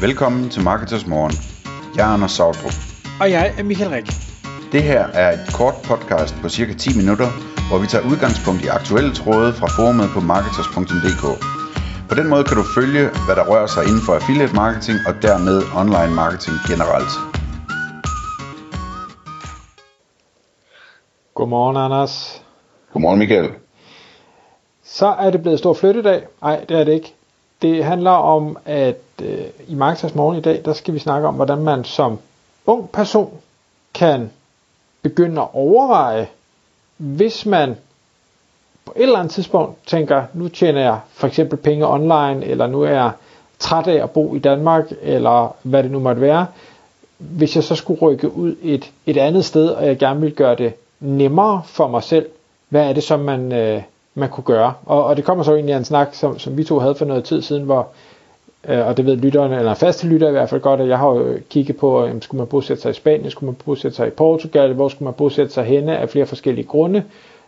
Velkommen til Marketers Morgen. Jeg er Anders Sautrup. Og jeg er Michael Rik. Det her er et kort podcast på cirka 10 minutter, hvor vi tager udgangspunkt i aktuelle tråde fra forumet på marketers.dk. På den måde kan du følge, hvad der rører sig inden for affiliate marketing og dermed online marketing generelt. Godmorgen, Anders. Godmorgen Michael. Så er det blevet stor flyttedag. Nej, det er det ikke. Det handler om, at øh, i Marketers Morgen i dag, der skal vi snakke om, hvordan man som ung person kan begynde at overveje, hvis man på et eller andet tidspunkt tænker, nu tjener jeg for eksempel penge online, eller nu er jeg træt af at bo i Danmark, eller hvad det nu måtte være, hvis jeg så skulle rykke ud et, et andet sted, og jeg gerne vil gøre det nemmere for mig selv, hvad er det så, man, øh, man kunne gøre? Og, og det kommer så egentlig af en snak, som, som vi to havde for noget tid siden, hvor, øh, og det ved lytterne, eller faste lytter i hvert fald godt, at jeg har jo kigget på, øh, skulle man bosætte sig i Spanien, skulle man bosætte sig i Portugal, hvor skulle man bosætte sig henne af flere forskellige grunde,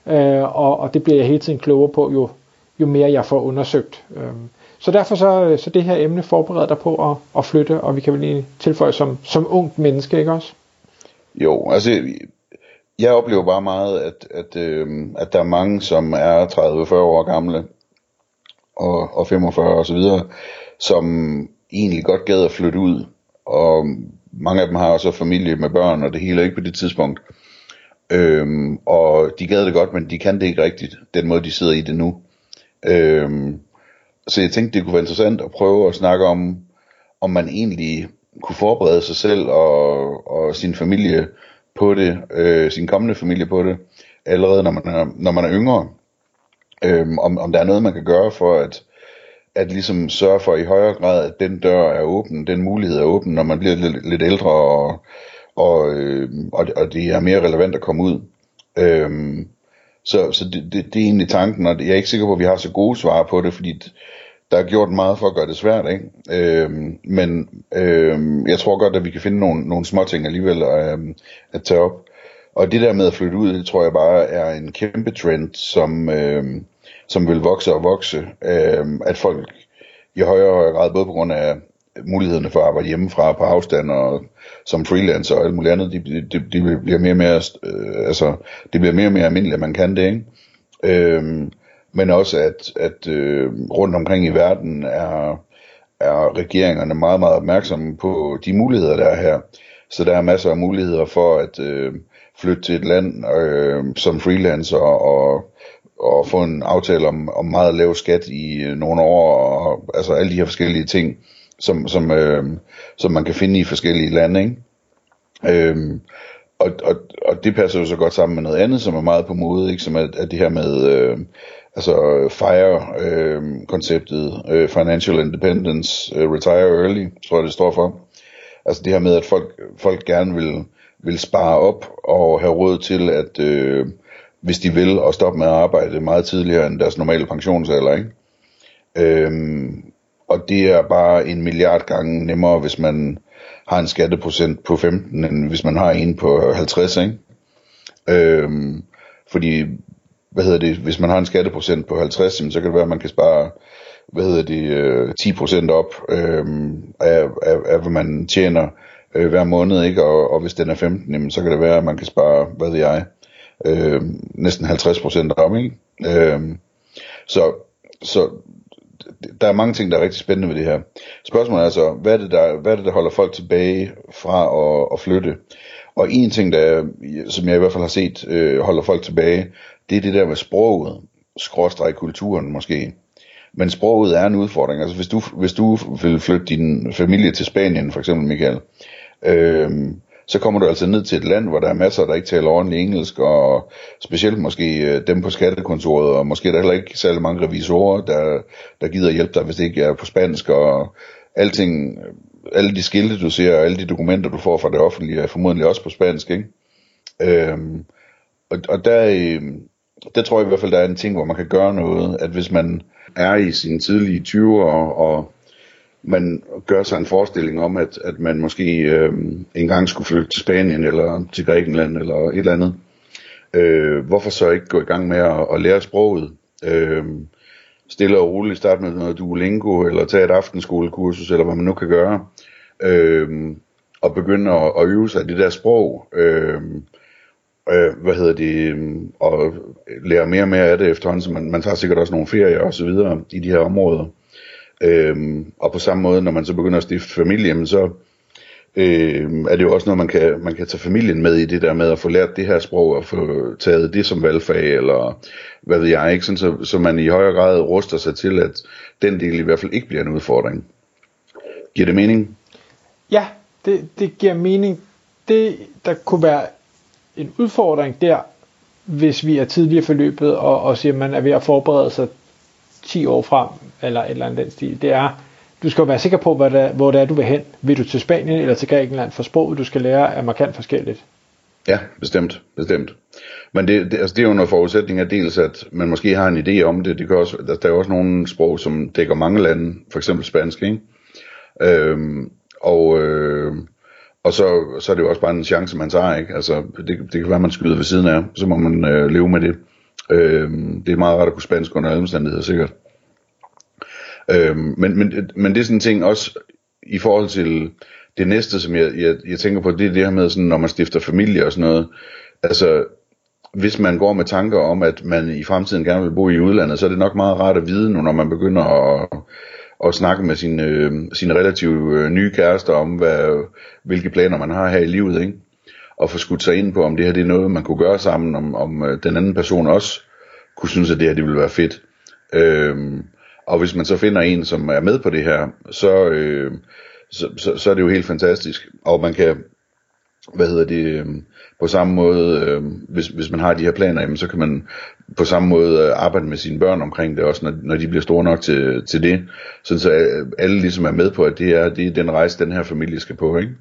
øh, og, og det bliver jeg hele tiden klogere på, jo, jo mere jeg får undersøgt. Øh, så derfor så, øh, så det her emne forbereder dig på at, at flytte, og vi kan vel lige tilføje som, som ungt menneske, ikke også? Jo, altså jeg oplever bare meget, at, at, øh, at der er mange, som er 30-40 år gamle, og, og 45 og så videre, som egentlig godt gad at flytte ud, og mange af dem har også familie med børn, og det hele er ikke på det tidspunkt. Øhm, og de gad det godt, men de kan det ikke rigtigt, den måde de sidder i det nu. Øhm, så jeg tænkte, det kunne være interessant at prøve at snakke om, om man egentlig kunne forberede sig selv og, og sin familie på det, øh, sin kommende familie på det, allerede når man er, når man er yngre. Øhm, om, om der er noget, man kan gøre for at, at ligesom sørge for i højere grad, at den dør er åben, den mulighed er åben, når man bliver lidt, lidt ældre, og, og, øh, og, og det er mere relevant at komme ud. Øhm, så så det, det, det er egentlig tanken, og jeg er ikke sikker på, at vi har så gode svar på det, fordi der er gjort meget for at gøre det svært, ikke? Øhm, men øhm, jeg tror godt, at vi kan finde nogle, nogle små ting alligevel at, øhm, at tage op. Og det der med at flytte ud, det tror jeg bare er en kæmpe trend, som, øhm, som vil vokse og vokse. Øhm, at folk i højere og højere grad, både på grund af mulighederne for at arbejde hjemmefra på afstand og som freelancer og alt muligt andet, det de, de bliver mere og mere, øh, altså, det bliver mere og mere almindeligt, at man kan det, ikke? Øhm, men også at, at øh, rundt omkring i verden er, er regeringerne meget, meget opmærksomme på de muligheder, der er her. Så der er masser af muligheder for at øh, flytte til et land øh, som freelancer og, og få en aftale om, om meget lav skat i øh, nogle år, og altså alle de her forskellige ting, som, som, øh, som man kan finde i forskellige lande. Ikke? Øhm, og, og, og det passer jo så godt sammen med noget andet, som er meget på mode, ikke? som er, er det her med øh, altså FIRE-konceptet, øh, øh, øh, Financial Independence, øh, Retire Early, tror jeg det står for. Altså det her med, at folk, folk gerne vil, vil spare op og have råd til, at øh, hvis de vil, at stoppe med at arbejde meget tidligere end deres normale pensionsalder. Ikke? Øhm, og det er bare en milliard gange nemmere, hvis man har en skatteprocent på 15, end hvis man har en på 50, ikke? Øhm, fordi, hvad hedder det, hvis man har en skatteprocent på 50, så kan det være, at man kan spare, hvad hedder det, øh, 10% op øh, af, af, af, hvad man tjener øh, hver måned, ikke? Og, og hvis den er 15, jamen, så kan det være, at man kan spare, hvad ved jeg, øh, næsten 50% om, ikke? Øh, så, så der er mange ting, der er rigtig spændende ved det her. Spørgsmålet er altså, hvad er det, der, hvad er det, der holder folk tilbage fra at, at flytte? Og en ting, der, som jeg i hvert fald har set, øh, holder folk tilbage, det er det der med sproget, skråstreg kulturen måske. Men sproget er en udfordring. Altså hvis du, hvis du vil flytte din familie til Spanien, for eksempel Michael, øh, så kommer du altså ned til et land, hvor der er masser, der ikke taler ordentligt engelsk, og specielt måske øh, dem på skattekontoret, og måske er der heller ikke særlig mange revisorer, der, der gider hjælpe dig, hvis det ikke er på spansk, og alting, øh, alle de skilte, du ser, og alle de dokumenter, du får fra det offentlige, er formodentlig også på spansk, ikke? Øhm, og, og der, øh, der tror jeg i hvert fald, der er en ting, hvor man kan gøre noget, at hvis man er i sine tidlige 20'er, og, og man gør sig en forestilling om, at, at man måske øh, engang skulle flytte til Spanien eller til Grækenland eller et eller andet. Øh, hvorfor så ikke gå i gang med at, at lære sproget? Øh, stille og roligt starte med noget Duolingo, eller tage et aftenskolekursus, eller hvad man nu kan gøre, øh, og begynde at, at øve sig i det der sprog, øh, øh, hvad hedder det, øhm, og lære mere og mere af det efterhånden, så man, man tager sikkert også nogle ferier og så videre i de her områder. Øh, og på samme måde, når man så begynder at stifte familie, så øh, er det jo også noget, man kan, man kan tage familien med i det der med at få lært det her sprog, og få taget det som valgfag, eller hvad ved jeg, ikke? Sådan, så, så man i højere grad ruster sig til, at den del i hvert fald ikke bliver en udfordring. Giver det mening? Ja, det, det giver mening. Det, der kunne være en udfordring der, hvis vi er tidligere forløbet, og, og siger, at man er ved at forberede sig 10 år frem, eller et eller andet den stil, det er, du skal være sikker på, hvad det er, hvor det er, du vil hen. Vil du til Spanien eller til Grækenland? For sproget, du skal lære, er markant forskelligt. Ja, bestemt, bestemt. Men det, det, altså det er jo under forudsætning af dels, at man måske har en idé om det. det kan også, der, der er også nogle sprog, som dækker mange lande, for eksempel spansk, ikke? Øhm, og, øh, og så, så er det jo også bare en chance, man tager, ikke? Altså, det, det kan være, man skyder ved siden af, så må man øh, leve med det. Øh, det er meget rart at kunne spansk under alle omstændigheder, sikkert. Øh, men, men, men det er sådan en ting også i forhold til det næste, som jeg, jeg, jeg tænker på, det er det her med, sådan, når man stifter familie og sådan noget. Altså, hvis man går med tanker om, at man i fremtiden gerne vil bo i udlandet, så er det nok meget rart at vide nu, når man begynder at, og snakke med sine, øh, sine relativt øh, nye kærester om, hvad, hvilke planer man har her i livet, ikke? Og få skudt sig ind på, om det her det er noget, man kunne gøre sammen, om, om øh, den anden person også kunne synes, at det her det ville være fedt. Øh, og hvis man så finder en, som er med på det her, så, øh, så, så, så er det jo helt fantastisk. Og man kan, hvad hedder det, øh, på samme måde, øh, hvis, hvis man har de her planer, jamen, så kan man på samme måde øh, arbejde med sine børn omkring det, også når, når de bliver store nok til, til det. Sådan så øh, alle ligesom er med på, at det er, det er den rejse, den her familie skal på, ikke?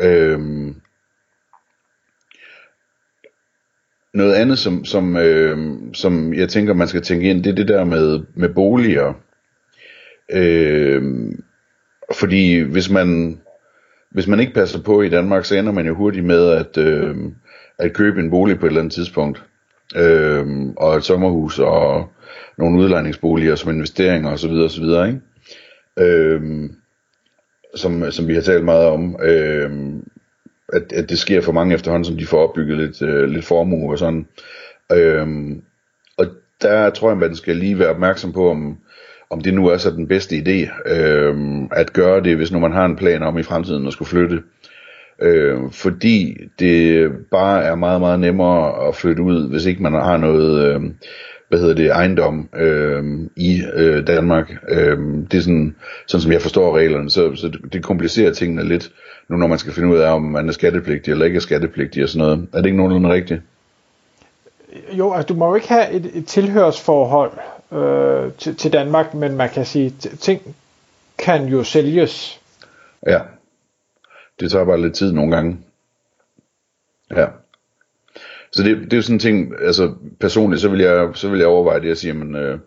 Øhm, noget andet, som, som, øh, som jeg tænker, man skal tænke ind, det er det der med, med boliger. Øh, fordi hvis man, hvis man ikke passer på i Danmark, så ender man jo hurtigt med at, øh, at købe en bolig på et eller andet tidspunkt. Øh, og et sommerhus og nogle udlejningsboliger som investeringer osv. osv. Ikke? Øh, som, som vi har talt meget om. Øh, at, at det sker for mange efterhånden, som de får opbygget lidt, øh, lidt formue og sådan. Øh, og der tror jeg, man skal lige være opmærksom på, om, om det nu er så den bedste idé, øh, at gøre det, hvis nu man har en plan om i fremtiden at skulle flytte. Øh, fordi det bare er meget, meget nemmere at flytte ud, hvis ikke man har noget, øh, hvad hedder det, ejendom øh, i øh, Danmark. Øh, det er sådan, sådan, som jeg forstår reglerne, så, så det, det komplicerer tingene lidt nu når man skal finde ud af, om man er skattepligtig eller ikke er skattepligtig og sådan noget. Er det ikke nogenlunde rigtigt? Jo, altså du må jo ikke have et, et tilhørsforhold øh, til, til Danmark, men man kan sige, ting kan jo sælges. Ja, det tager bare lidt tid nogle gange. Ja. Så det, det er jo sådan en ting, altså personligt, så vil jeg, så vil jeg overveje det at sige, men øh,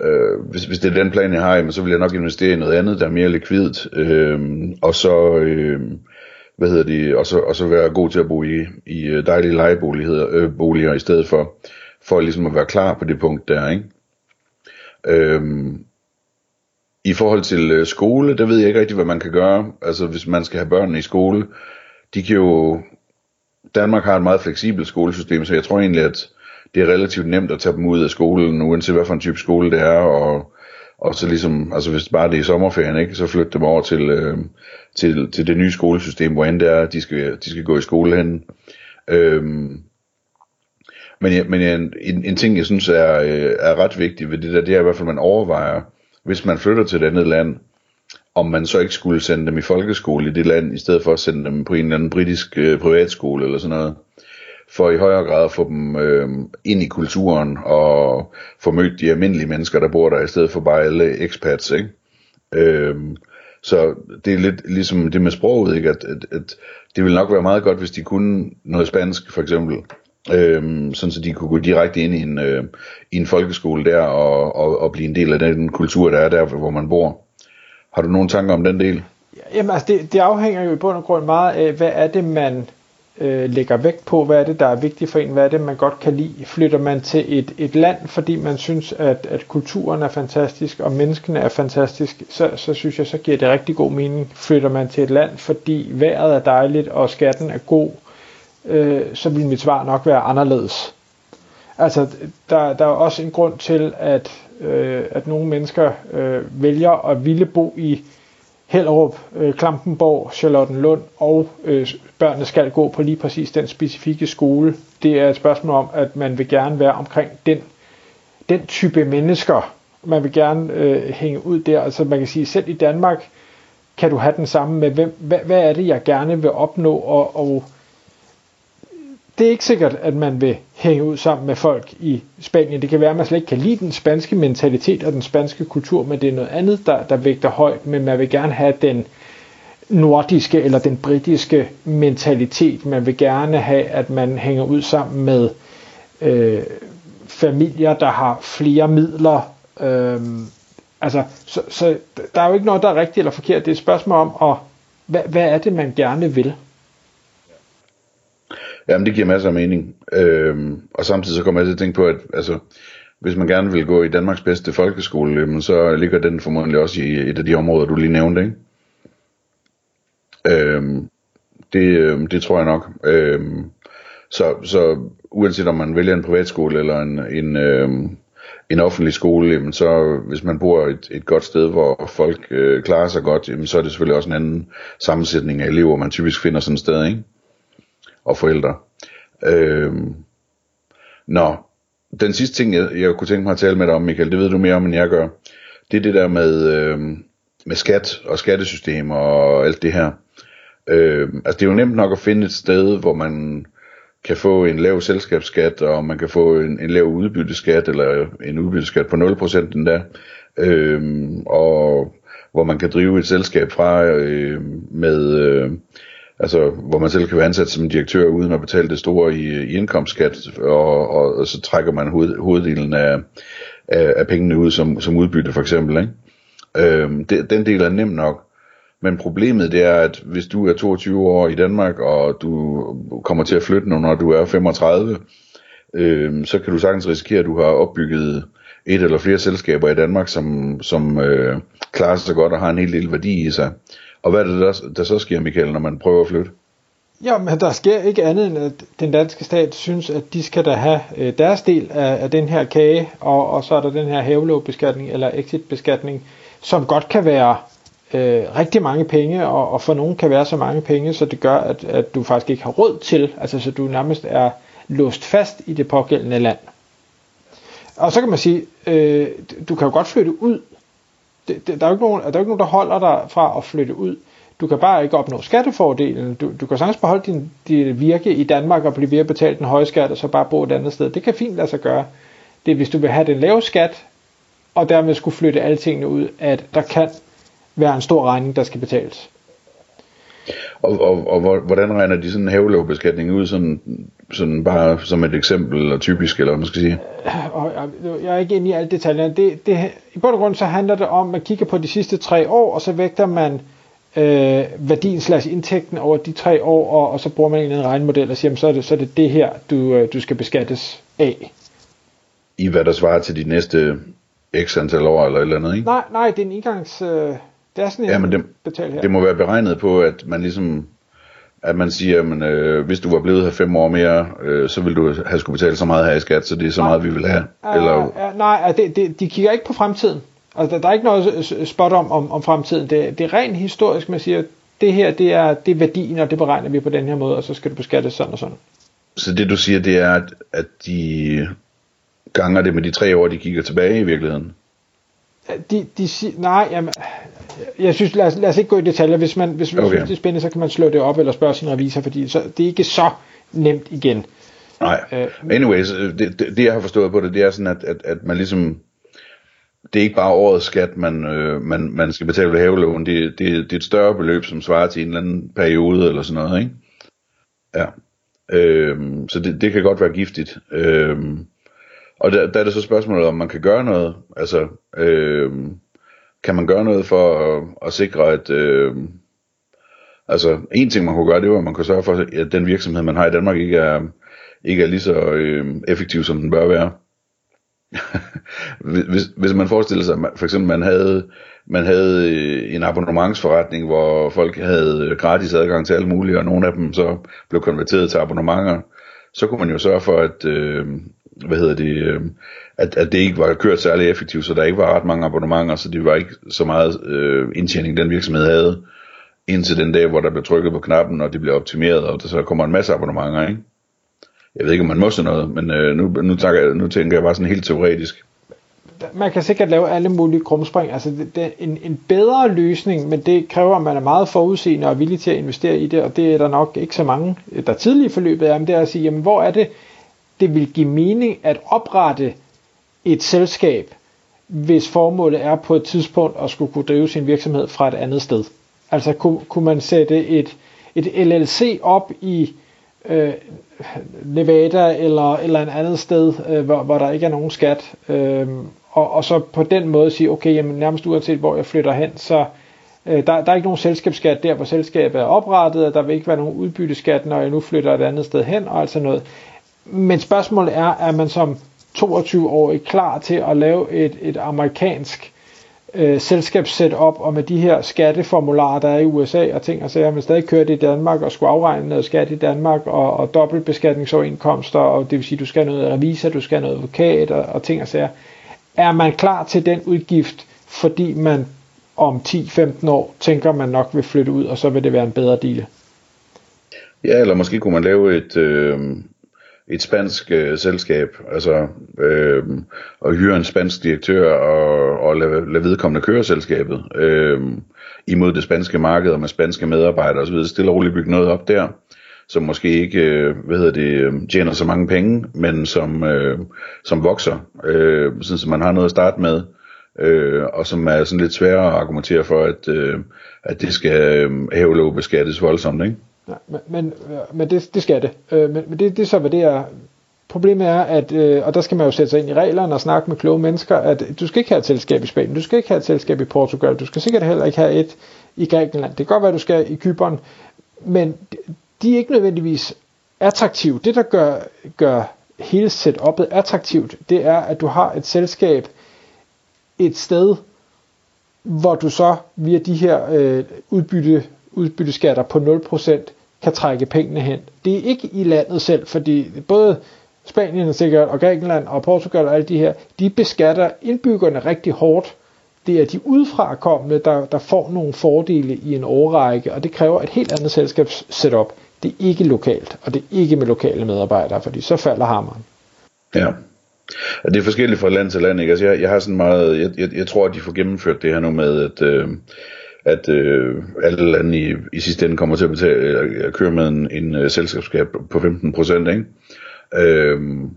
Øh, hvis, hvis det er den plan, jeg har, så vil jeg nok investere i noget andet, der er mere likvidt, øh, og så, øh, hvad hedder det, og så, og så være god til at bo i, i øh, dejlige lejeboliger øh, boliger, i stedet for, for ligesom at være klar på det punkt der, ikke? Øhm, I forhold til øh, skole, der ved jeg ikke rigtig, hvad man kan gøre. Altså, hvis man skal have børnene i skole, de kan jo... Danmark har et meget fleksibelt skolesystem, så jeg tror egentlig, at det er relativt nemt at tage dem ud af skolen, uanset hvad for en type skole det er, og, og så ligesom, altså hvis bare det er i sommerferien, ikke, så flytte dem over til, øh, til, til det nye skolesystem, hvor end det er, de skal, de skal gå i skole hen. Øhm, men jeg, men jeg, en, en ting, jeg synes er, øh, er ret vigtig ved det der, det er i hvert fald, at man overvejer, hvis man flytter til et andet land, om man så ikke skulle sende dem i folkeskole i det land, i stedet for at sende dem på en eller anden britisk øh, privatskole eller sådan noget for i højere grad at få dem øh, ind i kulturen og få mødt de almindelige mennesker, der bor der, i stedet for bare alle expats, ikke? Øh, så det er lidt ligesom det med sproget, ikke? At, at, at det ville nok være meget godt, hvis de kunne noget spansk, for eksempel. Øhm, sådan så de kunne gå direkte ind i en, øh, i en folkeskole der og, og, og blive en del af den kultur, der er der, hvor man bor. Har du nogle tanker om den del? Jamen altså, det, det afhænger jo i bund og grund meget af, hvad er det, man øh, lægger vægt på, hvad er det, der er vigtigt for en, hvad er det, man godt kan lide. Flytter man til et, et land, fordi man synes, at, at kulturen er fantastisk, og menneskene er fantastisk, så, så synes jeg, så giver det rigtig god mening. Flytter man til et land, fordi vejret er dejligt, og skatten er god, øh, så ville mit svar nok være anderledes. Altså, der, der er også en grund til, at, øh, at nogle mennesker øh, vælger at ville bo i Hellerup, øh, Klampenborg, Charlottenlund, og øh, børnene skal gå på lige præcis den specifikke skole. Det er et spørgsmål om, at man vil gerne være omkring den, den type mennesker. Man vil gerne øh, hænge ud der. Altså man kan sige, selv i Danmark kan du have den samme med, hvem, hvad, hvad er det, jeg gerne vil opnå, og, og det er ikke sikkert, at man vil hænge ud sammen med folk i Spanien. Det kan være, at man slet ikke kan lide den spanske mentalitet og den spanske kultur, men det er noget andet, der, der vægter højt. Men man vil gerne have den nordiske eller den britiske mentalitet. Man vil gerne have, at man hænger ud sammen med øh, familier, der har flere midler. Øh, altså, så, så der er jo ikke noget, der er rigtigt eller forkert. Det er et spørgsmål om, at, hvad, hvad er det, man gerne vil? Jamen, det giver masser af mening. Øhm, og samtidig så kommer jeg til at tænke på, at altså, hvis man gerne vil gå i Danmarks bedste folkeskole, jamen, så ligger den formodentlig også i et af de områder, du lige nævnte, ikke? Øhm, det, øhm, det tror jeg nok. Øhm, så, så uanset om man vælger en privatskole eller en, en, øhm, en offentlig skole, jamen så hvis man bor et, et godt sted, hvor folk øh, klarer sig godt, jamen så er det selvfølgelig også en anden sammensætning af elever, man typisk finder sådan et sted, ikke? Og forældre. Øhm, nå, den sidste ting, jeg, jeg kunne tænke mig at tale med dig om, Michael, det ved du mere om, end jeg gør, det er det der med, øhm, med skat og skattesystem og alt det her. Øhm, altså det er jo nemt nok at finde et sted, hvor man kan få en lav selskabsskat, og man kan få en, en lav udbytteskat, eller en udbytteskat på 0% endda, øhm, og hvor man kan drive et selskab fra øh, med, øh, altså hvor man selv kan være ansat som direktør uden at betale det store i, i indkomstskat, og, og, og så trækker man hoved, hoveddelen af, af, af pengene ud som, som udbytte for eksempel. Ikke? Øhm, det, den del er nem nok, men problemet det er, at hvis du er 22 år i Danmark, og du kommer til at flytte nu, når du er 35, øhm, så kan du sagtens risikere, at du har opbygget et eller flere selskaber i Danmark, som, som øh, klarer sig godt og har en helt lille værdi i sig. Og hvad er det, der, der så sker, Michael, når man prøver at flytte? Ja, men der sker ikke andet end, at den danske stat synes, at de skal da have øh, deres del af, af den her kage, og, og så er der den her havelåbeskatning eller exitbeskatning, som godt kan være øh, rigtig mange penge, og, og for nogen kan være så mange penge, så det gør, at, at du faktisk ikke har råd til, altså så du nærmest er låst fast i det pågældende land. Og så kan man sige, øh, du kan jo godt flytte ud det, det, der, er jo ikke nogen, der er jo ikke nogen, der holder dig fra at flytte ud. Du kan bare ikke opnå skattefordelen. Du, du kan sagtens beholde din, din virke i Danmark og blive ved at betale den høje skat, og så bare bo et andet sted. Det kan fint lade sig gøre. Det er, hvis du vil have den lave skat, og dermed skulle flytte alle tingene ud, at der kan være en stor regning, der skal betales. Og, og, og hvordan regner de sådan en havelåbeskatning ud, sådan, sådan bare som et eksempel, eller typisk, eller hvad man skal sige? Og, jeg er ikke inde i alle detaljerne. Det, det, I bund og grund så handler det om, at man kigger på de sidste tre år, og så vægter man øh, værdien slags indtægten over de tre år, og, og så bruger man en eller anden regnemodel og siger, jamen, så er det så er det, det her, du, øh, du skal beskattes af. I hvad der svarer til de næste x antal år, eller et eller andet, ikke? Nej, nej, det er en indgangs... Øh, det er sådan en ja, men det, betal her. det må være beregnet på, at man ligesom at man siger, at øh, hvis du var blevet her fem år mere, øh, så ville du have skulle betale så meget her i skat, så det er så nej, meget, vi vil have. Uh, eller... Uh, nej, det, det, de kigger ikke på fremtiden. Altså, der, der er ikke noget spot om, om, om fremtiden. Det, det er rent historisk, man siger, det her, det er, det er værdien, og det beregner vi på den her måde, og så skal du beskatte sådan og sådan. Så det du siger, det er, at, at de ganger det med de tre år, de kigger tilbage i virkeligheden? De, de siger, nej, jamen, jeg synes, lad os, lad os ikke gå i detaljer. Hvis man hvis man okay. synes, det er spændende, så kan man slå det op eller spørge sin revisor, fordi så, det er ikke så nemt igen. Nej, uh, anyways, øh, det, det, det jeg har forstået på det, det er sådan, at, at, at man ligesom, det er ikke bare årets skat, man, øh, man, man skal betale ved havelån, det, det, det er et større beløb, som svarer til en eller anden periode eller sådan noget, ikke? Ja. Øhm, så det, det kan godt være giftigt. Øhm, og der, der er det så spørgsmålet, om man kan gøre noget. Altså, øh, kan man gøre noget for at, at sikre, at, øh, Altså, en ting man kunne gøre, det var, at man kunne sørge for, at den virksomhed, man har i Danmark, ikke er, ikke er lige så øh, effektiv, som den bør være. hvis, hvis man forestiller sig, for eksempel man havde, man havde øh, en abonnementsforretning, hvor folk havde øh, gratis adgang til alle mulige, og nogle af dem så blev konverteret til abonnementer, så kunne man jo sørge for, at, øh, hvad hedder det, øh, at, at det ikke var kørt særlig effektivt, så der ikke var ret mange abonnementer, så det var ikke så meget øh, indtjening, den virksomhed havde, indtil den dag, hvor der blev trykket på knappen, og det blev optimeret, og der så kommer en masse abonnementer, ikke? Jeg ved ikke, om man må sådan noget, men øh, nu, nu, tager, nu tænker jeg bare sådan helt teoretisk. Man kan sikkert lave alle mulige krumspring. Altså det, det er en, en bedre løsning, men det kræver, at man er meget forudseende og villig til at investere i det, og det er der nok ikke så mange, der tidligere i forløbet er, men det er at sige, jamen hvor er det, det vil give mening at oprette et selskab, hvis formålet er på et tidspunkt at skulle kunne drive sin virksomhed fra et andet sted. Altså kunne, kunne man sætte et, et LLC op i øh, Nevada eller, eller en andet sted, øh, hvor, hvor der ikke er nogen skat, øh, og, og så på den måde sige, okay, jamen nærmest uanset hvor jeg flytter hen, så øh, der, der er ikke nogen selskabsskat der, hvor selskabet er oprettet, og der vil ikke være nogen udbytteskat, når jeg nu flytter et andet sted hen, og altså noget. Men spørgsmålet er, er man som 22-årig klar til at lave et, et amerikansk øh, selskabssetup, og med de her skatteformularer, der er i USA og ting og sager, man stadig kører det i Danmark og skulle afregne noget skat i Danmark og, og dobbeltbeskatningsoverenskomster, og det vil sige, du skal noget revisor, du skal noget advokat og, og ting og sager. Er man klar til den udgift, fordi man om 10-15 år tænker, man nok vil flytte ud, og så vil det være en bedre deal? Ja, eller måske kunne man lave et, øh, et spansk øh, selskab, altså øh, og hyre en spansk direktør og, og lade, lade vedkommende køre selskabet øh, imod det spanske marked og med spanske medarbejdere osv. Stille og roligt bygge noget op der, som måske ikke øh, hvad hedder det, øh, tjener så mange penge, men som, øh, som vokser, øh, sådan så man har noget at starte med. Øh, og som er sådan lidt sværere at argumentere for, at, øh, at det skal øh, hævlov beskattes voldsomt, ikke? Nej, men, men, øh, men det, det skal det. Øh, men, men det, det er så, hvad det er. Problemet er, at, øh, og der skal man jo sætte sig ind i reglerne og snakke med kloge mennesker, at du skal ikke have et selskab i Spanien, du skal ikke have et selskab i Portugal, du skal sikkert heller ikke have et i Grækenland. Det kan godt være, at du skal i Kyberen, men de er ikke nødvendigvis attraktive. Det, der gør, gør hele setup'et attraktivt, det er, at du har et selskab et sted, hvor du så via de her øh, udbytte udbytteskatter på 0% kan trække pengene hen. Det er ikke i landet selv, fordi både Spanien sikkert, og Grækenland og Portugal og alle de her, de beskatter indbyggerne rigtig hårdt. Det er de udefrakommende, der, der får nogle fordele i en årrække, og det kræver et helt andet selskabssetup. Det er ikke lokalt, og det er ikke med lokale medarbejdere, fordi så falder hammeren. Ja, det er forskelligt fra land til land, ikke? Altså jeg, jeg har sådan meget, jeg, jeg, jeg tror, at de får gennemført det her nu med, at, øh, at øh, alle lande i, i sidste ende kommer til at, betale, at køre med en, en uh, selskabsskat på 15 procent, ikke? Øhm,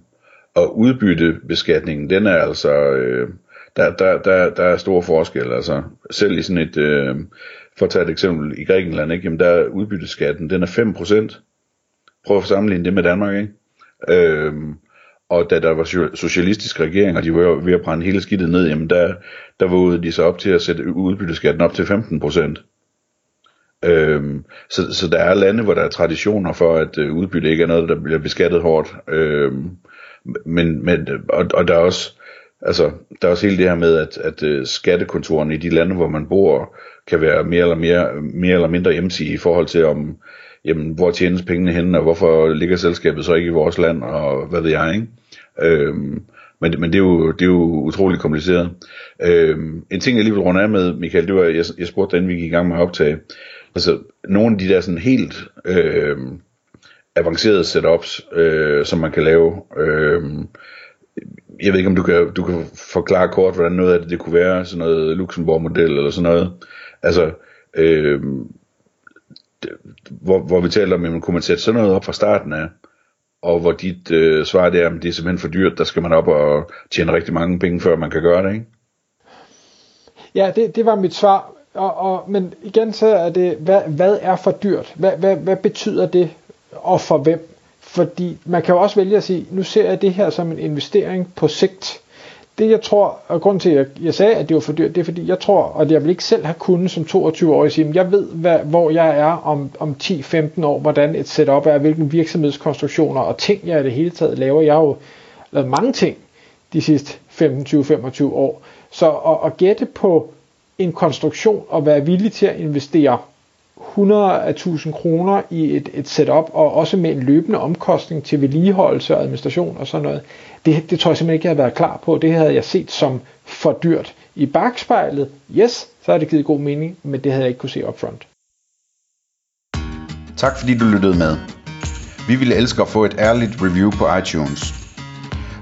og udbyttebeskatningen, den er altså, øh, der, der, der, der er store forskel, altså selv i sådan et, øh, for at tage et eksempel i Grækenland, ikke? Jamen der er udbytteskatten, den er 5 procent. Prøv at sammenligne det med Danmark, ikke? Øhm, og da der var socialistisk regering, og de var ved at brænde hele skidtet ned, jamen der, der vågede de sig op til at sætte udbytteskatten op til 15 procent. Øhm, så, så der er lande, hvor der er traditioner for, at øh, udbytte ikke er noget, der bliver beskattet hårdt. Øhm, men, men, og, og der er også, altså, der er også hele det her med, at, at uh, i de lande, hvor man bor, kan være mere eller, mere, mere eller mindre hjemsige i forhold til, om, jamen, hvor tjenes pengene henne, og hvorfor ligger selskabet så ikke i vores land, og hvad ved jeg, ikke? Øhm, men, men det, er jo, det er jo utroligt kompliceret. Øhm, en ting, jeg lige vil runde af med, Michael, det var, jeg, jeg spurgte dig, inden vi gik i gang med at optage, altså, nogle af de der sådan helt øh, avancerede setups, øh, som man kan lave, øh, jeg ved ikke, om du kan, du kan forklare kort, hvordan noget af det, det kunne være, sådan noget Luxembourg-model eller sådan noget. Altså, øh, hvor, hvor vi taler om, at man kunne man sætte sådan noget op fra starten af, og hvor dit øh, svar det er, at det er simpelthen for dyrt, der skal man op og tjene rigtig mange penge, før man kan gøre det, ikke? Ja, det, det var mit svar, og, og, men igen så er det, hvad, hvad er for dyrt? Hvad, hvad, hvad betyder det, og for hvem? Fordi man kan jo også vælge at sige, nu ser jeg det her som en investering på sigt det jeg tror, og grund til, at jeg, jeg sagde, at det var for dyrt, det er fordi, jeg tror, og jeg vil ikke selv have kunnet som 22-årig sige, jeg ved, hvad, hvor jeg er om, om 10-15 år, hvordan et setup er, hvilke virksomhedskonstruktioner og ting, jeg i det hele taget laver. Jeg har jo lavet mange ting de sidste 15-20-25 år. Så at, at gætte på en konstruktion og være villig til at investere 100 af 1000 kroner i et, et setup, og også med en løbende omkostning til vedligeholdelse og administration og sådan noget, det, det tror jeg simpelthen ikke, jeg havde været klar på. Det havde jeg set som for dyrt. I bagspejlet, yes, så har det givet god mening, men det havde jeg ikke kunne se upfront. Tak fordi du lyttede med. Vi ville elske at få et ærligt review på iTunes.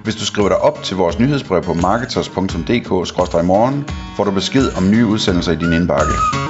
Hvis du skriver dig op til vores nyhedsbrev på marketers.dk-morgen, får du besked om nye udsendelser i din indbakke.